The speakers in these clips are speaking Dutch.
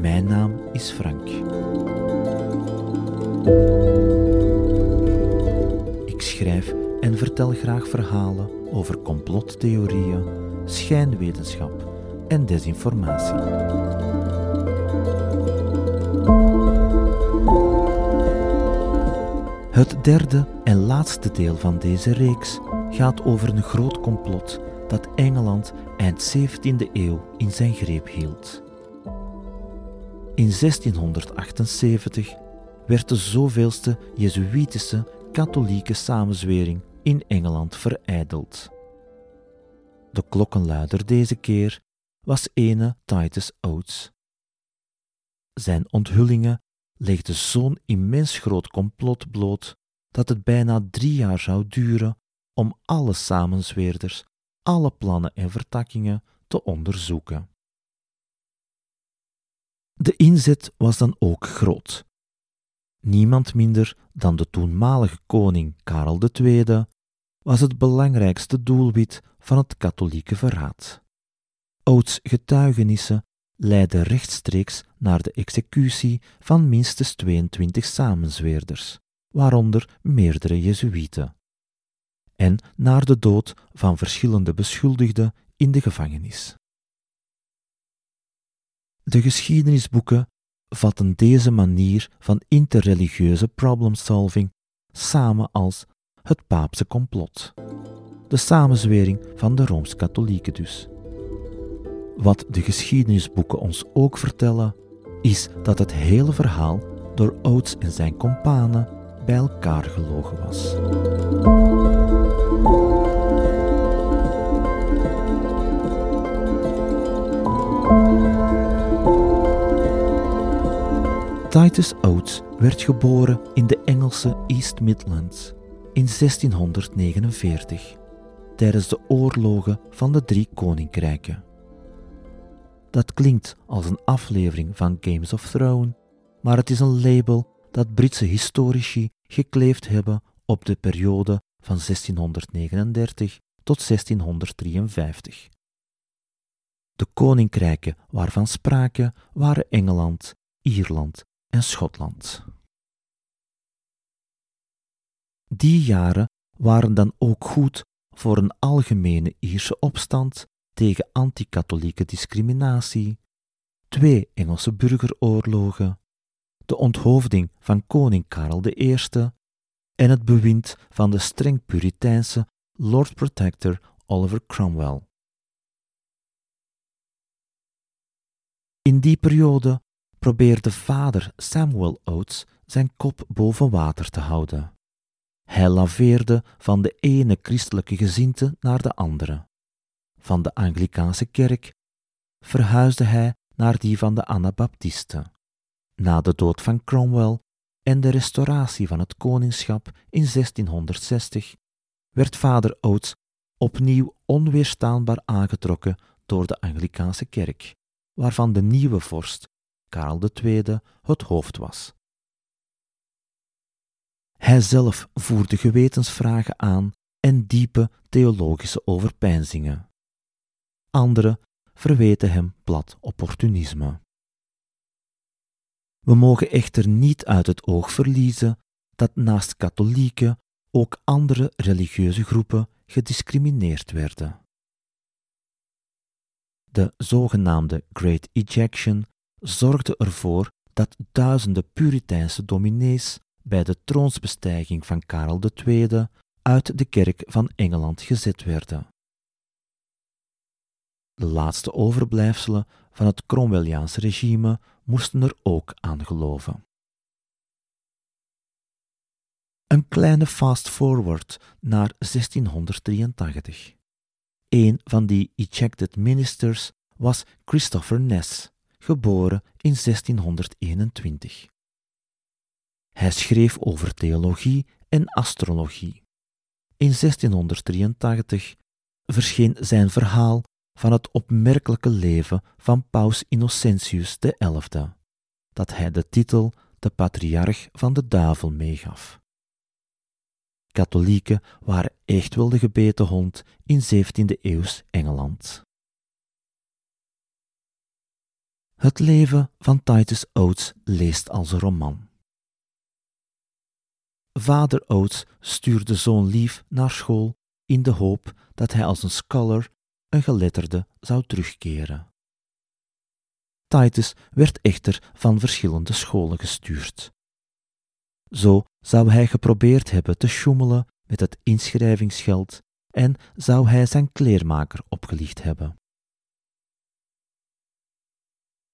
Mijn naam is Frank. Ik schrijf en vertel graag verhalen over complottheorieën, schijnwetenschap en desinformatie. Het derde en laatste deel van deze reeks gaat over een groot complot Engeland eind 17e eeuw in zijn greep hield. In 1678 werd de zoveelste Jezuïtische katholieke samenzwering in Engeland vereideld. De klokkenluider deze keer was ene Titus Oates. Zijn onthullingen legden zo'n immens groot complot bloot dat het bijna drie jaar zou duren om alle samenzweerders, alle plannen en vertakkingen te onderzoeken. De inzet was dan ook groot. Niemand minder dan de toenmalige koning Karel II was het belangrijkste doelwit van het katholieke verraad. Oates getuigenissen leidden rechtstreeks naar de executie van minstens 22 samenzweerders, waaronder meerdere Jezuïeten, en naar de dood van verschillende beschuldigden in de gevangenis. De geschiedenisboeken vatten deze manier van interreligieuze problemsolving samen als het paapse complot, de samenzwering van de Rooms-Katholieken dus. Wat de geschiedenisboeken ons ook vertellen, is dat het hele verhaal door Oates en zijn kompanen bij elkaar gelogen was. Titus Oates werd geboren in de Engelse East Midlands in 1649 tijdens de oorlogen van de drie koninkrijken. Dat klinkt als een aflevering van Games of Thrones, maar het is een label dat Britse historici gekleefd hebben op de periode van 1639 tot 1653. De koninkrijken waarvan sprake waren Engeland, Ierland en Schotland. Die jaren waren dan ook goed voor een algemene Ierse opstand tegen anti-katholieke discriminatie, twee Engelse burgeroorlogen, de onthoofding van koning Karel I en het bewind van de streng Puriteinse Lord Protector Oliver Cromwell. In die periode probeerde vader Samuel Oates zijn kop boven water te houden. Hij laveerde van de ene christelijke gezinte naar de andere. Van de Anglikaanse kerk verhuisde hij naar die van de Anabaptisten. Na de dood van Cromwell en de restauratie van het koningschap in 1660 werd vader Oates opnieuw onweerstaanbaar aangetrokken door de Anglikaanse kerk, waarvan de nieuwe vorst Karel II het hoofd was. Hij zelf voerde gewetensvragen aan en diepe theologische overpeinzingen. Anderen verweten hem plat opportunisme. We mogen echter niet uit het oog verliezen dat naast katholieken ook andere religieuze groepen gediscrimineerd werden. De zogenaamde Great Ejection zorgde ervoor dat duizenden Puriteinse dominees bij de troonsbestijging van Karel II uit de kerk van Engeland gezet werden. De laatste overblijfselen van het Cromwelliaans regime moesten er ook aan geloven. Een kleine fast-forward naar 1683. Een van die ejected ministers was Christopher Ness, geboren in 1621. Hij schreef over theologie en astrologie. In 1683 verscheen zijn verhaal van het opmerkelijke leven van Paus Innocentius XI, dat hij de titel de patriarch van de duivel meegaf. Katholieken waren echt wel de gebeten hond in 17e eeuws Engeland. Het leven van Titus Oates leest als een roman. Vader Oates stuurde zoon Lief naar school in de hoop dat hij als een scholar, een geletterde, zou terugkeren. Titus werd echter van verschillende scholen gestuurd. Zo zou hij geprobeerd hebben te sjoemelen met het inschrijvingsgeld en zou hij zijn kleermaker opgelicht hebben.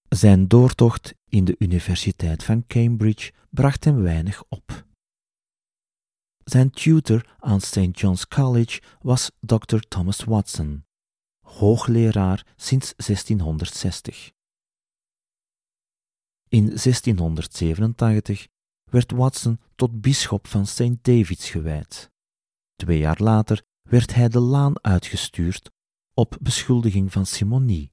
Zijn doortocht in de Universiteit van Cambridge bracht hem weinig op. Zijn tutor aan St. John's College was Dr. Thomas Watson, hoogleraar sinds 1660. In 1687 werd Watson tot bisschop van St. David's gewijd. Twee jaar later werd hij de laan uitgestuurd op beschuldiging van simonie,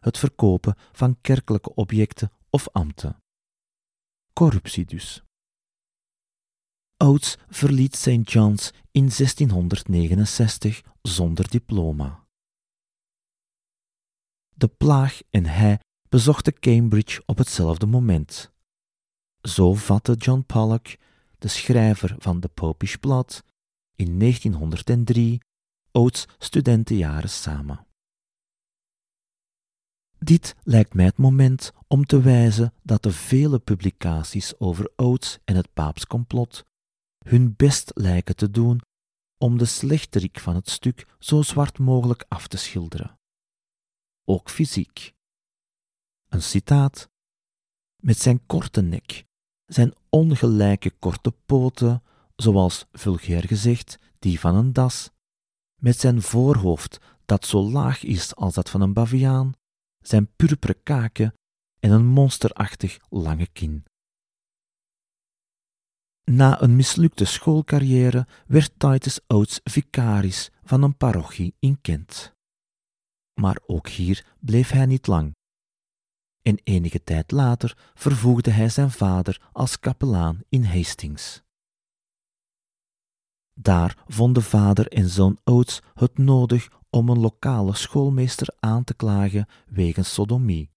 het verkopen van kerkelijke objecten of ambten. Corruptie dus. Oates verliet St. John's in 1669 zonder diploma. De plaag en hij bezochten Cambridge op hetzelfde moment. Zo vatte John Pollock, de schrijver van The Popish Blad, in 1903 Oates studentenjaren samen. Dit lijkt mij het moment om te wijzen dat de vele publicaties over Oates en het paapscomplot hun best lijken te doen om de slechterik van het stuk zo zwart mogelijk af te schilderen. Ook fysiek. Een citaat. Met zijn korte nek, zijn ongelijke korte poten, zoals vulgair gezegd die van een das, met zijn voorhoofd dat zo laag is als dat van een baviaan, zijn purperen kaken en een monsterachtig lange kin. Na een mislukte schoolcarrière werd Titus Oates vicaris van een parochie in Kent. Maar ook hier bleef hij niet lang. En enige tijd later vervoegde hij zijn vader als kapelaan in Hastings. Daar vonden vader en zoon Oates het nodig om een lokale schoolmeester aan te klagen wegens sodomie,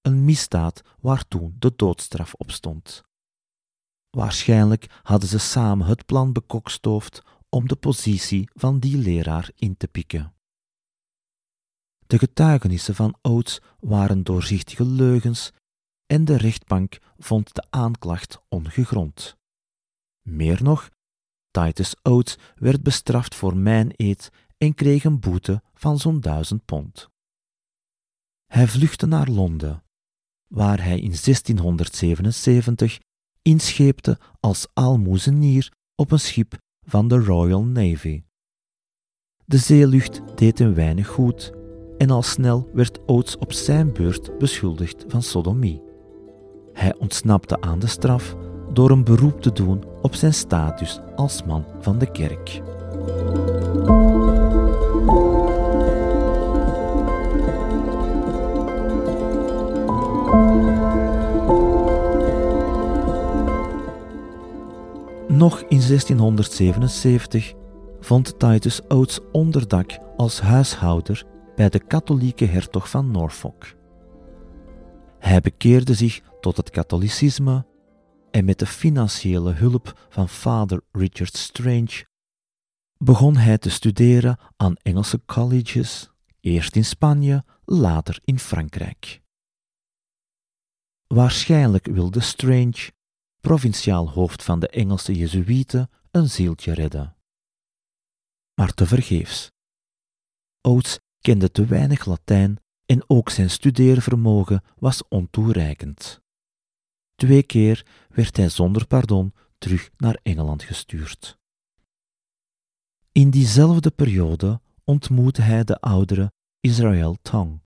een misdaad waar toen de doodstraf op stond. Waarschijnlijk hadden ze samen het plan bekokstoofd om de positie van die leraar in te pikken. De getuigenissen van Oates waren doorzichtige leugens en de rechtbank vond de aanklacht ongegrond. Meer nog, Titus Oates werd bestraft voor mijn eed en kreeg een boete van zo'n duizend pond. Hij vluchtte naar Londen, waar hij in 1677 inscheepte als aalmoezenier op een schip van de Royal Navy. De zeelucht deed hem weinig goed en al snel werd Oates op zijn beurt beschuldigd van sodomie. Hij ontsnapte aan de straf door een beroep te doen op zijn status als man van de kerk. Nog in 1677 vond Titus Oates onderdak als huishouder bij de katholieke hertog van Norfolk. Hij bekeerde zich tot het katholicisme en met de financiële hulp van vader Richard Strange begon hij te studeren aan Engelse colleges, eerst in Spanje, later in Frankrijk. Waarschijnlijk wilde Strange provinciaal hoofd van de Engelse Jezuïeten, een zieltje redden. Maar tevergeefs. Oates kende te weinig Latijn en ook zijn studeervermogen was ontoereikend. Twee keer werd hij zonder pardon terug naar Engeland gestuurd. In diezelfde periode ontmoette hij de oudere Israël Tong.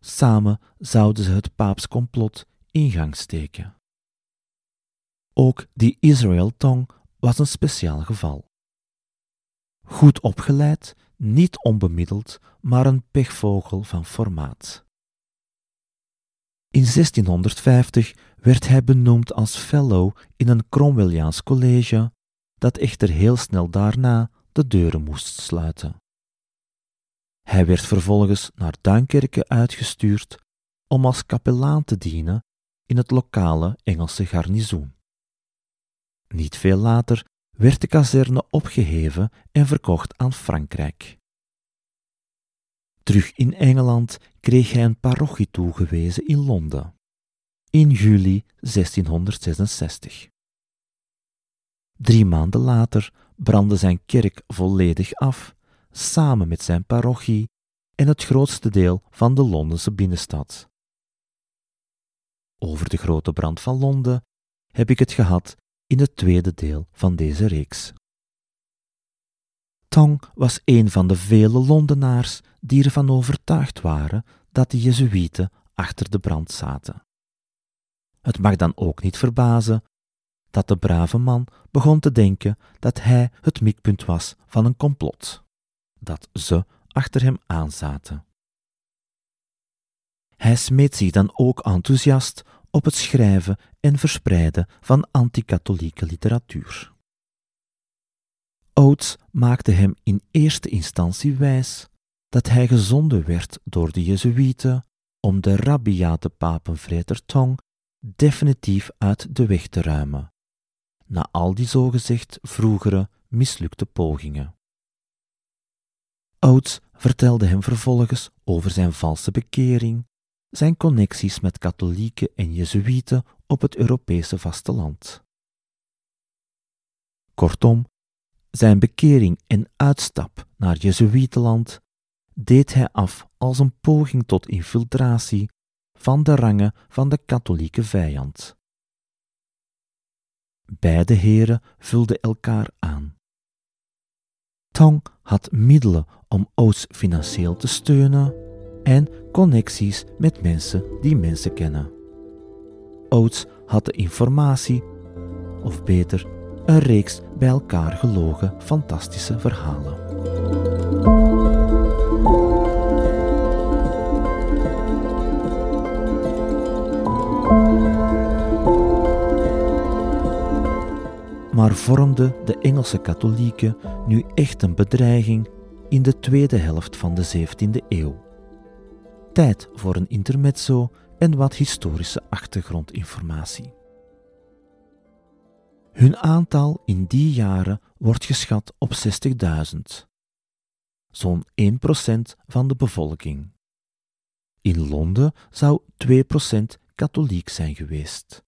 Samen zouden ze het paapscomplot in gang steken. Ook die Israel Tong was een speciaal geval. Goed opgeleid, niet onbemiddeld, maar een pechvogel van formaat. In 1650 werd hij benoemd als fellow in een Cromwelliaans college, dat echter heel snel daarna de deuren moest sluiten. Hij werd vervolgens naar Duinkerke uitgestuurd om als kapelaan te dienen in het lokale Engelse garnizoen. Niet veel later werd de kazerne opgeheven en verkocht aan Frankrijk. Terug in Engeland kreeg hij een parochie toegewezen in Londen in juli 1666. Drie maanden later brandde zijn kerk volledig af, samen met zijn parochie en het grootste deel van de Londense binnenstad. Over de grote brand van Londen heb ik het gehad in het tweede deel van deze reeks. Tong was een van de vele Londenaars die ervan overtuigd waren dat de Jezuïeten achter de brand zaten. Het mag dan ook niet verbazen dat de brave man begon te denken dat hij het mikpunt was van een complot, dat ze achter hem aanzaten. Hij smeet zich dan ook enthousiast op het schrijven en verspreiden van anti-katholieke literatuur. Oates maakte hem in eerste instantie wijs dat hij gezonden werd door de Jezuïeten om de rabiate papenvreter Tong definitief uit de weg te ruimen, na al die zogezegd vroegere mislukte pogingen. Oates vertelde hem vervolgens over zijn valse bekering, zijn connecties met katholieken en jezuïeten op het Europese vasteland. Kortom, zijn bekering en uitstap naar Jezuïetenland deed hij af als een poging tot infiltratie van de rangen van de katholieke vijand. Beide heren vulden elkaar aan. Tong had middelen om Oates financieel te steunen en connecties met mensen die mensen kennen. Oates had de informatie, of beter, een reeks bij elkaar gelogen fantastische verhalen. maar vormden de Engelse katholieken nu echt een bedreiging in de tweede helft van de 17e eeuw. Tijd voor een intermezzo en wat historische achtergrondinformatie. Hun aantal in die jaren wordt geschat op 60.000, zo'n 1% van de bevolking. In Londen zou 2% katholiek zijn geweest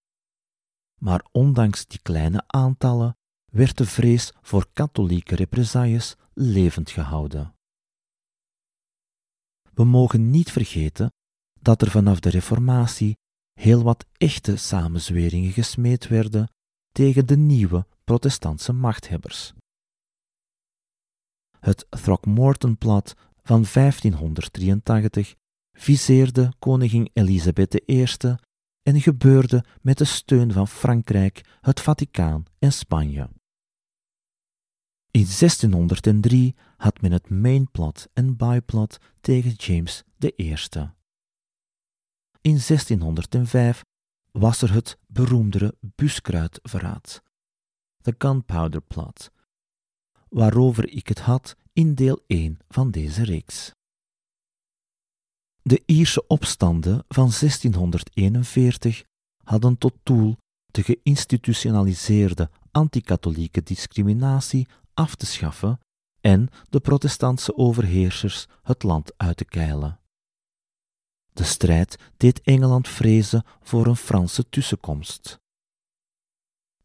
maar ondanks die kleine aantallen werd de vrees voor katholieke represailles levend gehouden. We mogen niet vergeten dat er vanaf de Reformatie heel wat echte samenzweringen gesmeed werden tegen de nieuwe protestantse machthebbers. Het Throckmorton-plat van 1583 viseerde koningin Elisabeth I en gebeurde met de steun van Frankrijk, het Vaticaan en Spanje. In 1603 had men het mainplat en byplat tegen James I. In 1605 was er het beroemdere buskruidverraad, de Gunpowder Plot, waarover ik het had in deel 1 van deze reeks. De Ierse opstanden van 1641 hadden tot doel de geïnstitutionaliseerde anti-katholieke discriminatie af te schaffen en de protestantse overheersers het land uit te keilen. De strijd deed Engeland vrezen voor een Franse tussenkomst.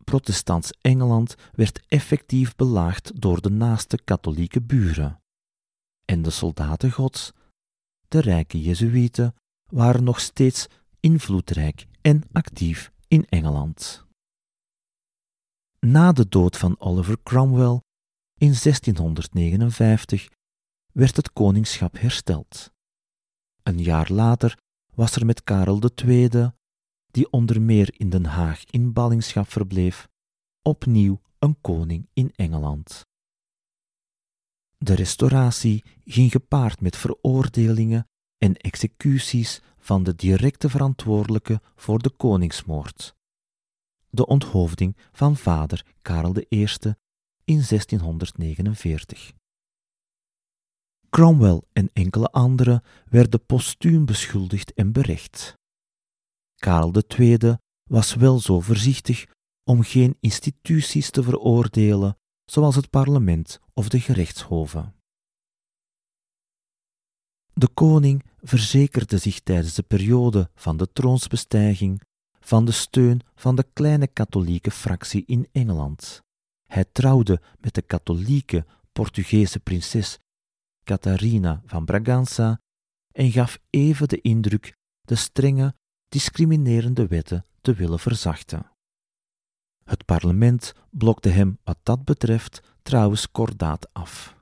Protestants Engeland werd effectief belaagd door de naaste katholieke buren. En de soldaten gods de rijke Jezuïeten waren nog steeds invloedrijk en actief in Engeland. Na de dood van Oliver Cromwell in 1659 werd het koningschap hersteld. Een jaar later was er met Karel II, die onder meer in Den Haag in ballingschap verbleef, opnieuw een koning in Engeland. De restauratie ging gepaard met veroordelingen en executies van de directe verantwoordelijke voor de koningsmoord. De onthoofding van vader Karel I in 1649. Cromwell en enkele anderen werden postuum beschuldigd en berecht. Karel II was wel zo voorzichtig om geen instituties te veroordelen, zoals het parlement of de gerechtshoven. De koning verzekerde zich tijdens de periode van de troonsbestijging van de steun van de kleine katholieke fractie in Engeland. Hij trouwde met de katholieke Portugese prinses Catharina van Braganza en gaf even de indruk de strenge, discriminerende wetten te willen verzachten. Het parlement blokte hem wat dat betreft trouwens kordaat af.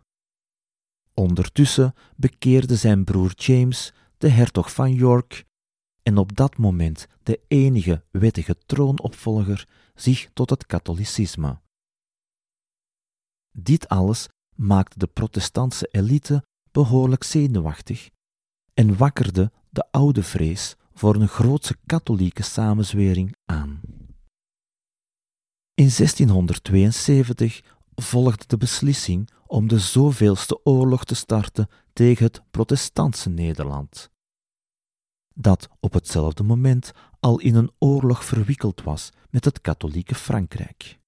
Ondertussen bekeerde zijn broer James, de hertog van York, en op dat moment de enige wettige troonopvolger, zich tot het katholicisme. Dit alles maakte de protestantse elite behoorlijk zenuwachtig en wakkerde de oude vrees voor een grootse katholieke samenzwering aan. In 1672 volgde de beslissing om de zoveelste oorlog te starten tegen het protestantse Nederland, dat op hetzelfde moment al in een oorlog verwikkeld was met het katholieke Frankrijk.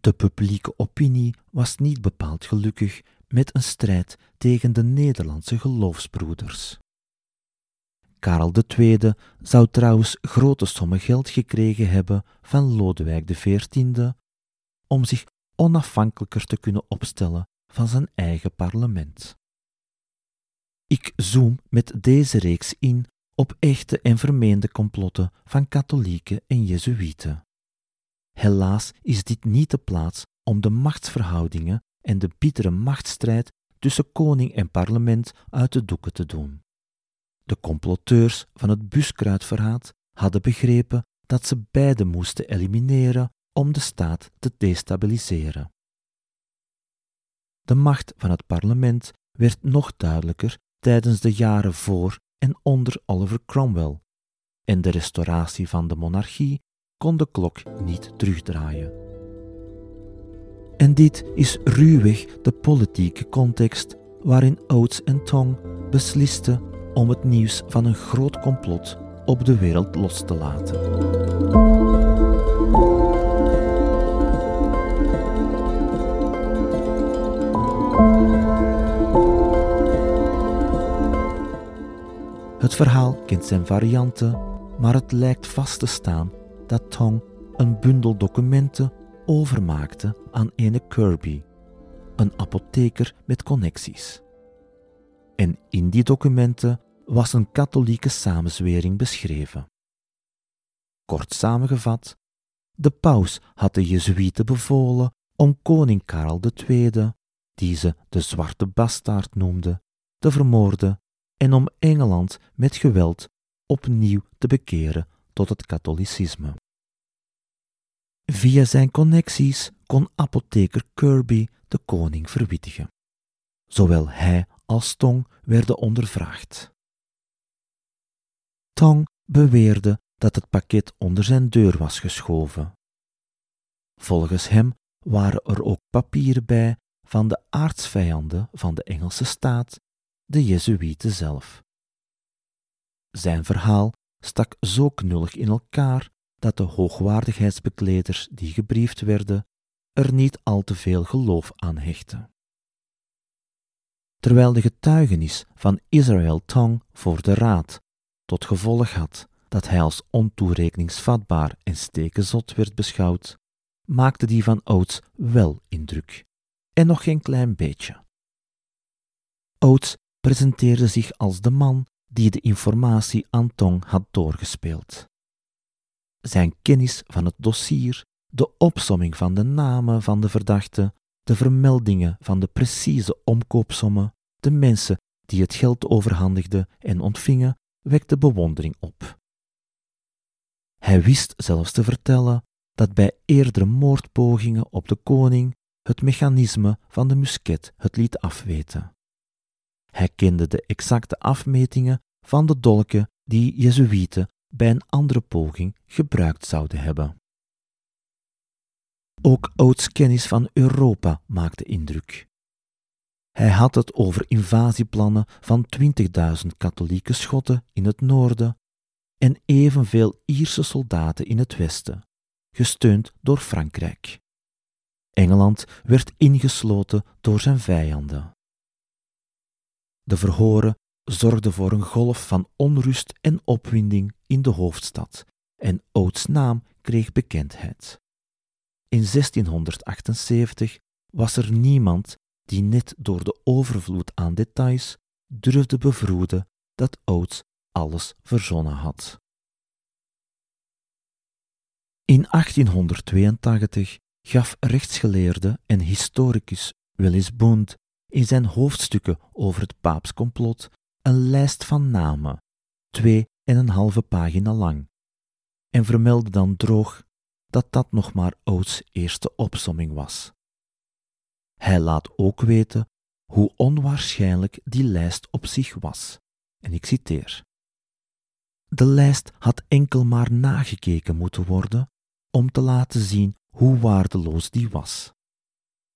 De publieke opinie was niet bepaald gelukkig met een strijd tegen de Nederlandse geloofsbroeders. Karel II zou trouwens grote sommen geld gekregen hebben van Lodewijk XIV om zich onafhankelijker te kunnen opstellen van zijn eigen parlement. Ik zoom met deze reeks in op echte en vermeende complotten van katholieken en jezuïeten. Helaas is dit niet de plaats om de machtsverhoudingen en de bittere machtsstrijd tussen koning en parlement uit de doeken te doen. De comploteurs van het buskruidverraad hadden begrepen dat ze beide moesten elimineren om de staat te destabiliseren. De macht van het parlement werd nog duidelijker tijdens de jaren voor en onder Oliver Cromwell, en de restauratie van de monarchie kon de klok niet terugdraaien. En dit is ruwweg de politieke context waarin Oates en Tong beslisten om het nieuws van een groot complot op de wereld los te laten. Het verhaal kent zijn varianten, maar het lijkt vast te staan dat Tong een bundel documenten overmaakte aan ene Kirby, een apotheker met connecties. En in die documenten was een katholieke samenzwering beschreven. Kort samengevat, de paus had de Jezuïeten bevolen om koning Karel II, die ze de zwarte bastaard noemde, te vermoorden en om Engeland met geweld opnieuw te bekeren tot het katholicisme. Via zijn connecties kon apotheker Kirby de koning verwittigen. Zowel hij als Tong werden ondervraagd. Tong beweerde dat het pakket onder zijn deur was geschoven. Volgens hem waren er ook papieren bij van de aartsvijanden van de Engelse staat, de Jezuïeten zelf. Zijn verhaal stak zo knullig in elkaar dat de hoogwaardigheidsbekleders die gebriefd werden er niet al te veel geloof aan hechten. Terwijl de getuigenis van Israël Tong voor de raad tot gevolg had dat hij als ontoerekeningsvatbaar en stekenzot werd beschouwd, maakte die van Oates wel indruk, en nog geen klein beetje. Oates presenteerde zich als de man die de informatie aan Tong had doorgespeeld. Zijn kennis van het dossier, de opsomming van de namen van de verdachten, de vermeldingen van de precieze omkoopsommen, de mensen die het geld overhandigden en ontvingen, wekte bewondering op. Hij wist zelfs te vertellen dat bij eerdere moordpogingen op de koning het mechanisme van de musket het liet afweten. Hij kende de exacte afmetingen van de dolken die Jezuïeten bij een andere poging gebruikt zouden hebben. Ook Oates' kennis van Europa maakte indruk. Hij had het over invasieplannen van 20.000 katholieke Schotten in het noorden en evenveel Ierse soldaten in het westen, gesteund door Frankrijk. Engeland werd ingesloten door zijn vijanden. De verhoren zorgden voor een golf van onrust en opwinding in de hoofdstad en Oates' naam kreeg bekendheid. In 1678 was er niemand die net door de overvloed aan details durfde bevroeden dat Oates alles verzonnen had. In 1882 gaf rechtsgeleerde en historicus Willis Bond in zijn hoofdstukken over het paapscomplot een lijst van namen, twee en een halve pagina lang, en vermeldde dan droog dat dat nog maar Oates' eerste opsomming was. Hij laat ook weten hoe onwaarschijnlijk die lijst op zich was. En ik citeer: De lijst had enkel maar nagekeken moeten worden om te laten zien hoe waardeloos die was.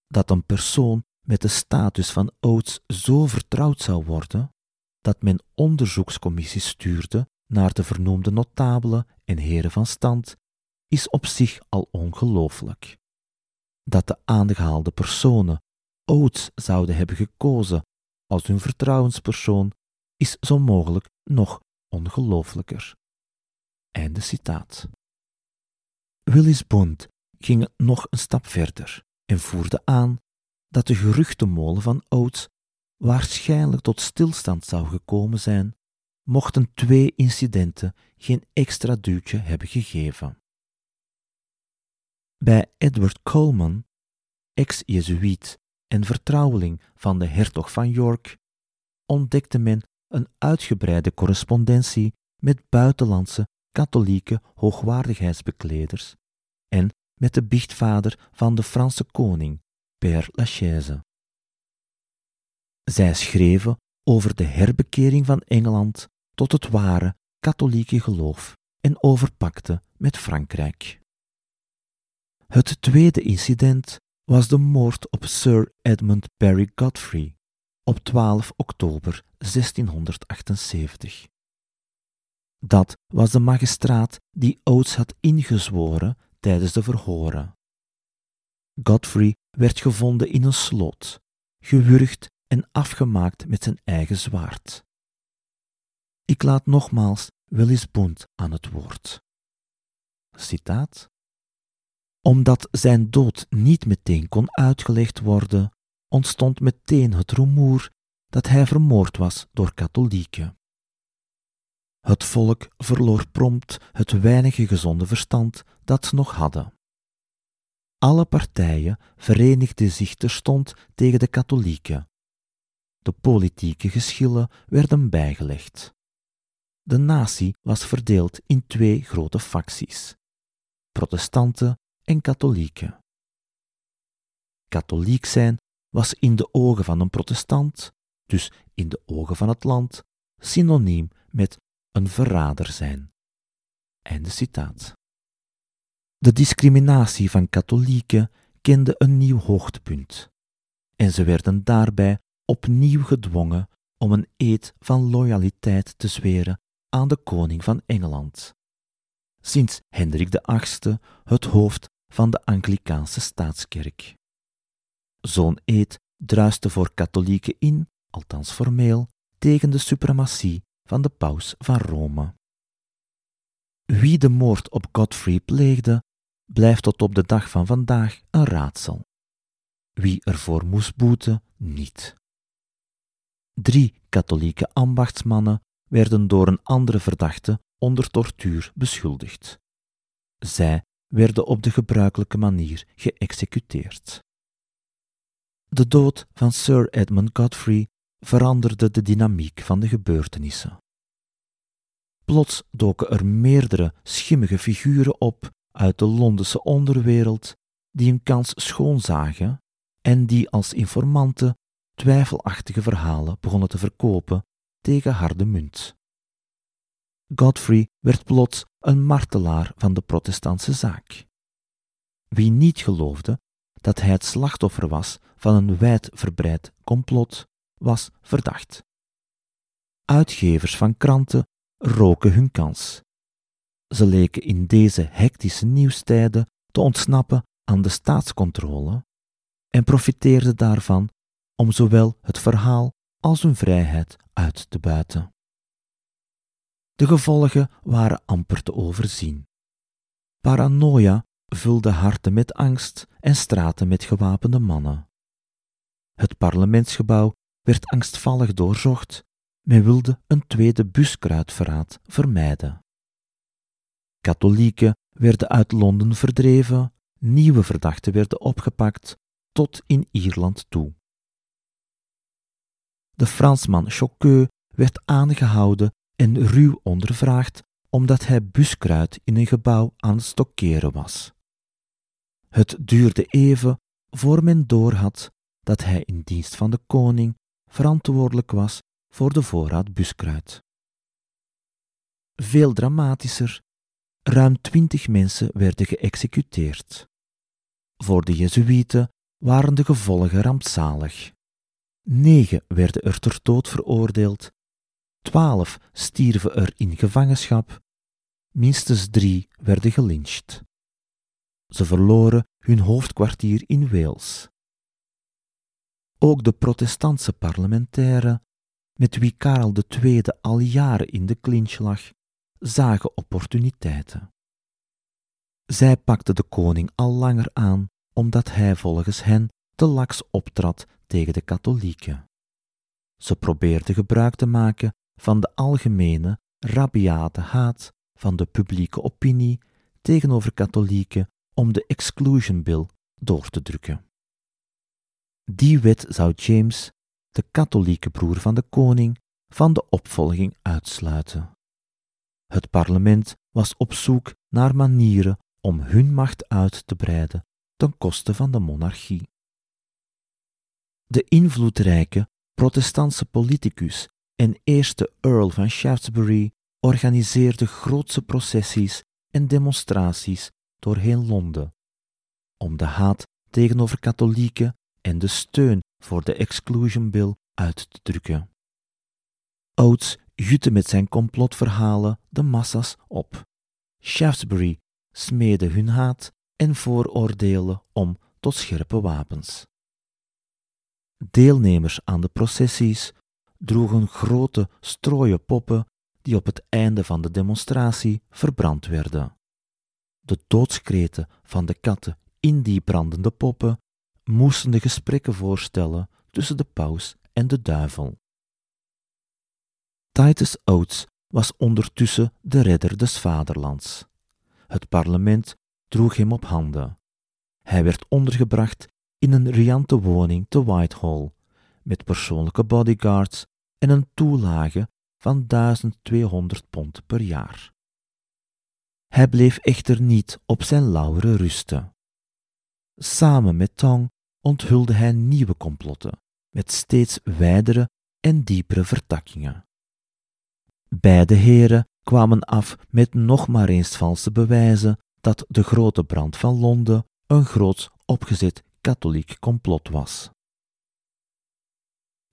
Dat een persoon met de status van Oates zo vertrouwd zou worden dat men onderzoekscommissies stuurde naar de vernoemde notabelen en heren van stand, is op zich al ongelooflijk. Dat de aangehaalde personen Oates zouden hebben gekozen als hun vertrouwenspersoon, is zo mogelijk nog ongelooflijker. Einde citaat. Willis Bond ging nog een stap verder en voerde aan dat de geruchtenmolen van Oates waarschijnlijk tot stilstand zou gekomen zijn, mochten twee incidenten geen extra duwtje hebben gegeven. Bij Edward Coleman, ex-Jezuïet en vertrouweling van de hertog van York, ontdekte men een uitgebreide correspondentie met buitenlandse katholieke hoogwaardigheidsbekleders en met de biechtvader van de Franse koning, Père Lachaise. Zij schreven over de herbekering van Engeland tot het ware katholieke geloof en overpakte met Frankrijk. Het tweede incident was de moord op Sir Edmund Barry Godfrey op 12 oktober 1678. Dat was de magistraat die Oates had ingezworen tijdens de verhoren. Godfrey werd gevonden in een slot, gewurgd en afgemaakt met zijn eigen zwaard. Ik laat nogmaals Willis Bond aan het woord. Citaat omdat zijn dood niet meteen kon uitgelegd worden, ontstond meteen het rumoer dat hij vermoord was door katholieken. Het volk verloor prompt het weinige gezonde verstand dat ze nog hadden. Alle partijen verenigden zich terstond tegen de katholieken. De politieke geschillen werden bijgelegd. De natie was verdeeld in twee grote facties: protestanten en katholieken. Katholiek zijn was in de ogen van een protestant, dus in de ogen van het land, synoniem met een verrader zijn. Einde citaat. De discriminatie van katholieken kende een nieuw hoogtepunt en ze werden daarbij opnieuw gedwongen om een eed van loyaliteit te zweren aan de koning van Engeland. Sinds Hendrik VIII het hoofd van de Anglikaanse staatskerk. Zo'n eed druiste voor katholieken in, althans formeel, tegen de suprematie van de paus van Rome. Wie de moord op Godfrey pleegde, blijft tot op de dag van vandaag een raadsel. Wie ervoor moest boeten, niet. Drie katholieke ambachtsmannen werden door een andere verdachte onder tortuur beschuldigd. Zij werden op de gebruikelijke manier geëxecuteerd. De dood van Sir Edmund Godfrey veranderde de dynamiek van de gebeurtenissen. Plots doken er meerdere schimmige figuren op uit de Londense onderwereld die een kans schoonzagen en die als informanten twijfelachtige verhalen begonnen te verkopen tegen harde munt. Godfrey werd plots een martelaar van de protestantse zaak. Wie niet geloofde dat hij het slachtoffer was van een wijdverbreid complot, was verdacht. Uitgevers van kranten roken hun kans. Ze leken in deze hectische nieuwstijden te ontsnappen aan de staatscontrole en profiteerden daarvan om zowel het verhaal als hun vrijheid uit te buiten. De gevolgen waren amper te overzien. Paranoia vulde harten met angst en straten met gewapende mannen. Het parlementsgebouw werd angstvallig doorzocht. Men wilde een tweede buskruidverraad vermijden. Katholieken werden uit Londen verdreven, nieuwe verdachten werden opgepakt, tot in Ierland toe. De Fransman Choqueux werd aangehouden en ruw ondervraagd omdat hij buskruid in een gebouw aan het stockeren was. Het duurde even voor men doorhad dat hij in dienst van de koning verantwoordelijk was voor de voorraad buskruid. Veel dramatischer, ruim twintig mensen werden geëxecuteerd. Voor de Jezuïeten waren de gevolgen rampzalig. Negen werden er ter dood veroordeeld, twaalf stierven er in gevangenschap, minstens drie werden gelyncht. Ze verloren hun hoofdkwartier in Wales. Ook de protestantse parlementairen, met wie Karel II al jaren in de clinch lag, zagen opportuniteiten. Zij pakten de koning al langer aan omdat hij volgens hen te laks optrad tegen de katholieken. Ze probeerden gebruik te maken van de algemene, rabiate haat van de publieke opinie tegenover katholieken om de Exclusion Bill door te drukken. Die wet zou James, de katholieke broer van de koning, van de opvolging uitsluiten. Het parlement was op zoek naar manieren om hun macht uit te breiden ten koste van de monarchie. De invloedrijke protestantse politicus en eerste Earl van Shaftesbury organiseerde grootse processies en demonstraties doorheen Londen om de haat tegenover katholieken en de steun voor de Exclusion Bill uit te drukken. Oates jutte met zijn complotverhalen de massa's op. Shaftesbury smeedde hun haat en vooroordelen om tot scherpe wapens. Deelnemers aan de processies droegen grote strooien poppen die op het einde van de demonstratie verbrand werden. De doodskreten van de katten in die brandende poppen moesten de gesprekken voorstellen tussen de paus en de duivel. Titus Oates was ondertussen de redder des vaderlands. Het parlement droeg hem op handen. Hij werd ondergebracht in een riante woning te Whitehall, met persoonlijke bodyguards en een toelage van 1200 pond per jaar. Hij bleef echter niet op zijn lauweren rusten. Samen met Tong onthulde hij nieuwe complotten, met steeds wijdere en diepere vertakkingen. Beide heren kwamen af met nog maar eens valse bewijzen dat de grote brand van Londen een groot opgezet katholiek complot was.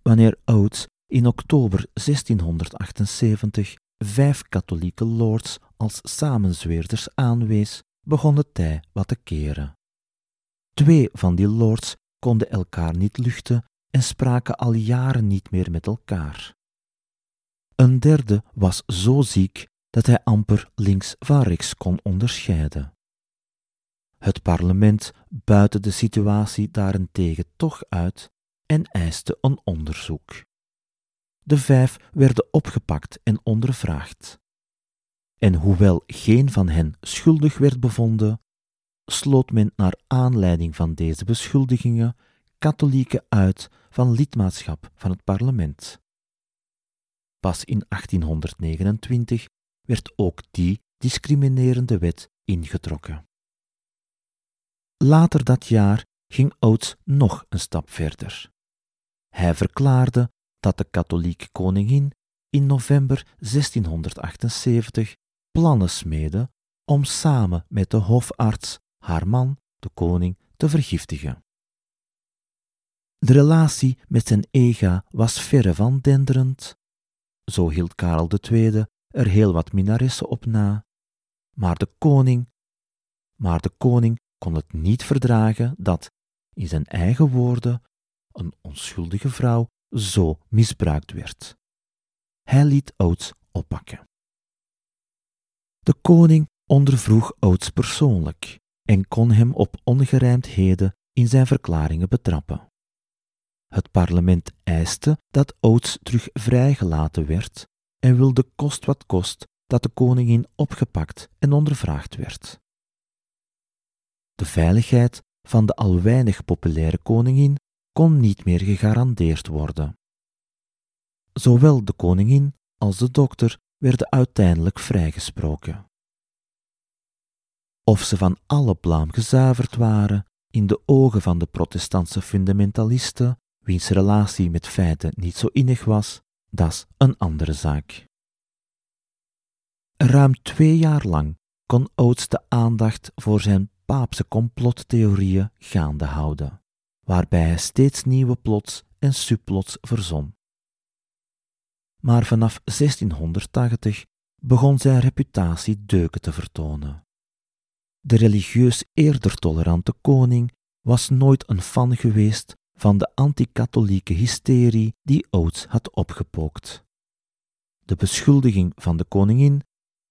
Wanneer Oates in oktober 1678 vijf katholieke lords als samenzweerders aanwees, begon het tij wat te keren. Twee van die lords konden elkaar niet luchten en spraken al jaren niet meer met elkaar. Een derde was zo ziek dat hij amper links van rechts kon onderscheiden. Het parlement buitte de situatie daarentegen toch uit en eiste een onderzoek. De vijf werden opgepakt en ondervraagd. En hoewel geen van hen schuldig werd bevonden, sloot men naar aanleiding van deze beschuldigingen katholieken uit van lidmaatschap van het parlement. Pas in 1829 werd ook die discriminerende wet ingetrokken. Later dat jaar ging Oates nog een stap verder. Hij verklaarde dat de katholieke koningin in november 1678 plannen smeedde om samen met de hofarts haar man de koning, te vergiftigen. De relatie met zijn ega was verre van denderend. Zo hield Karel II er heel wat minnaressen op na. Maar de koning, maar de koning kon het niet verdragen dat, in zijn eigen woorden, een onschuldige vrouw zo misbruikt werd. Hij liet Oates oppakken. De koning ondervroeg Oates persoonlijk en kon hem op ongerijmdheden in zijn verklaringen betrappen. Het parlement eiste dat Oates terug vrijgelaten werd en wilde kost wat kost dat de koningin opgepakt en ondervraagd werd. De veiligheid van de al weinig populaire koningin kon niet meer gegarandeerd worden. Zowel de koningin als de dokter werden uiteindelijk vrijgesproken. Of ze van alle blaam gezuiverd waren in de ogen van de protestantse fundamentalisten, wiens relatie met feiten niet zo innig was, dat is een andere zaak. Ruim twee jaar lang kon Oates de aandacht voor zijn paapse complottheorieën gaande houden, waarbij hij steeds nieuwe plots en subplots verzon. Maar vanaf 1680 begon zijn reputatie deuken te vertonen. De religieus eerder tolerante koning was nooit een fan geweest van de anti-katholieke hysterie die Oates had opgepookt. De beschuldiging van de koningin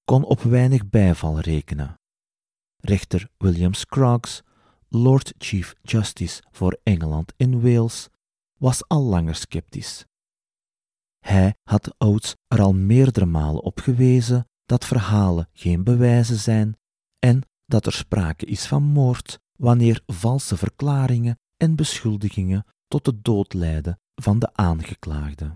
kon op weinig bijval rekenen. Rechter William Scroggs, Lord Chief Justice voor Engeland en Wales, was al langer sceptisch. Hij had Oates er al meerdere malen op gewezen dat verhalen geen bewijzen zijn en dat er sprake is van moord wanneer valse verklaringen en beschuldigingen tot de dood leiden van de aangeklaagde.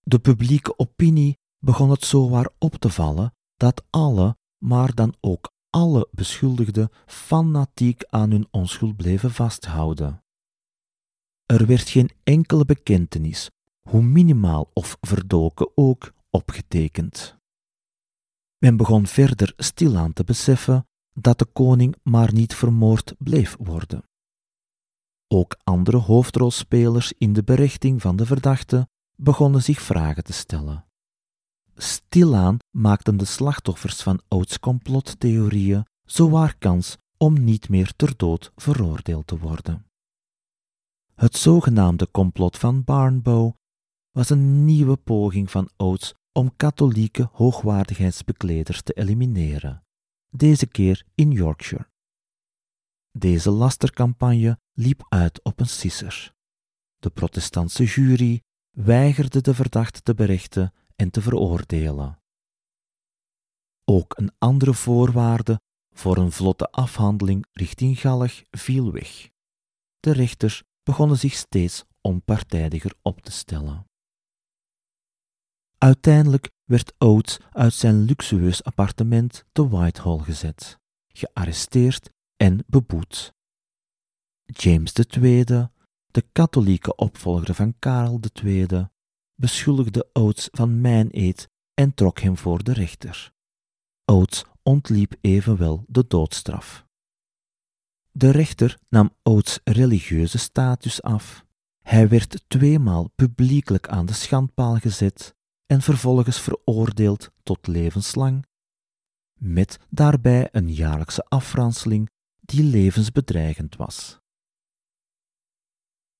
De publieke opinie begon het zowaar op te vallen dat alle, maar dan ook alle beschuldigden fanatiek aan hun onschuld bleven vasthouden. Er werd geen enkele bekentenis, hoe minimaal of verdoken ook, opgetekend. Men begon verder stilaan te beseffen dat de koning maar niet vermoord bleef worden. Ook andere hoofdrolspelers in de berichting van de verdachte begonnen zich vragen te stellen. Stilaan maakten de slachtoffers van Oates complottheorieën zowaar kans om niet meer ter dood veroordeeld te worden. Het zogenaamde complot van Barnbow was een nieuwe poging van Oates om katholieke hoogwaardigheidsbekleders te elimineren, deze keer in Yorkshire. Deze lastercampagne liep uit op een sisser. De protestantse jury weigerde de verdachte te berichten en te veroordelen. Ook een andere voorwaarde voor een vlotte afhandeling richting Gallig viel weg. De rechters begonnen zich steeds onpartijdiger op te stellen. Uiteindelijk werd Oates uit zijn luxueus appartement te Whitehall gezet, gearresteerd en beboet. James II, de katholieke opvolger van Karel II, beschuldigde Oates van mijn-eed en trok hem voor de rechter. Oates ontliep evenwel de doodstraf. De rechter nam Oates religieuze status af. Hij werd tweemaal publiekelijk aan de schandpaal gezet en vervolgens veroordeeld tot levenslang, met daarbij een jaarlijkse afranseling die levensbedreigend was.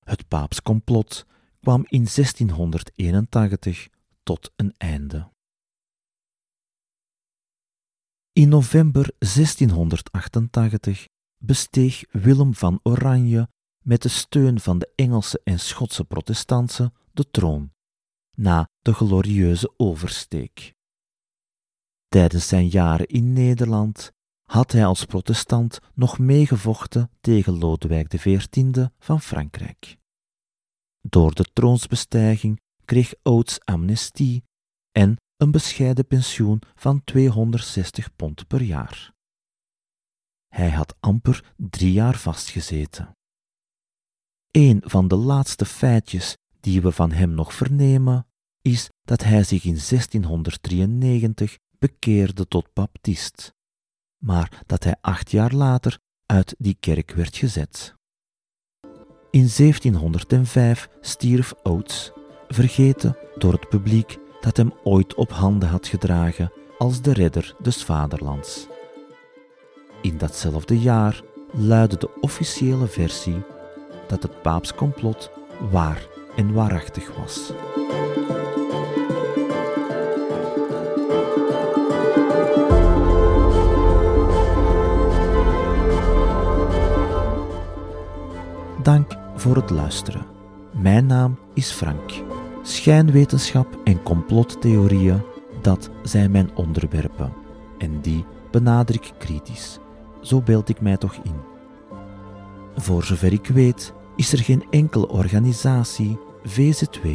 Het paapscomplot kwam in 1681 tot een einde. In november 1688 besteeg Willem van Oranje met de steun van de Engelse en Schotse protestanten de troon, na de glorieuze oversteek. Tijdens zijn jaren in Nederland had hij als protestant nog meegevochten tegen Lodewijk XIV van Frankrijk. Door de troonsbestijging kreeg Oates amnestie en een bescheiden pensioen van 260 pond per jaar. Hij had amper drie jaar vastgezeten. Een van de laatste feitjes die we van hem nog vernemen, is dat hij zich in 1693 bekeerde tot baptist, maar dat hij acht jaar later uit die kerk werd gezet. In 1705 stierf Oates, vergeten door het publiek dat hem ooit op handen had gedragen als de redder des vaderlands. In datzelfde jaar luidde de officiële versie dat het paapscomplot waar en waarachtig was. Dank voor het luisteren. Mijn naam is Frank. Schijnwetenschap en complottheorieën, dat zijn mijn onderwerpen. En die benader ik kritisch. Zo beeld ik mij toch in. Voor zover ik weet, is er geen enkele organisatie, VZ2,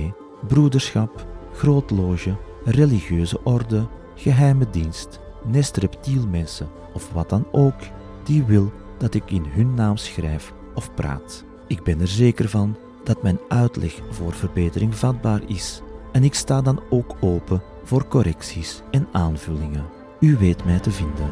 broederschap, grootloge, religieuze orde, geheime dienst, nest reptielmensen of wat dan ook, die wil dat ik in hun naam schrijf of praat. Ik ben er zeker van dat mijn uitleg voor verbetering vatbaar is en ik sta dan ook open voor correcties en aanvullingen. U weet mij te vinden.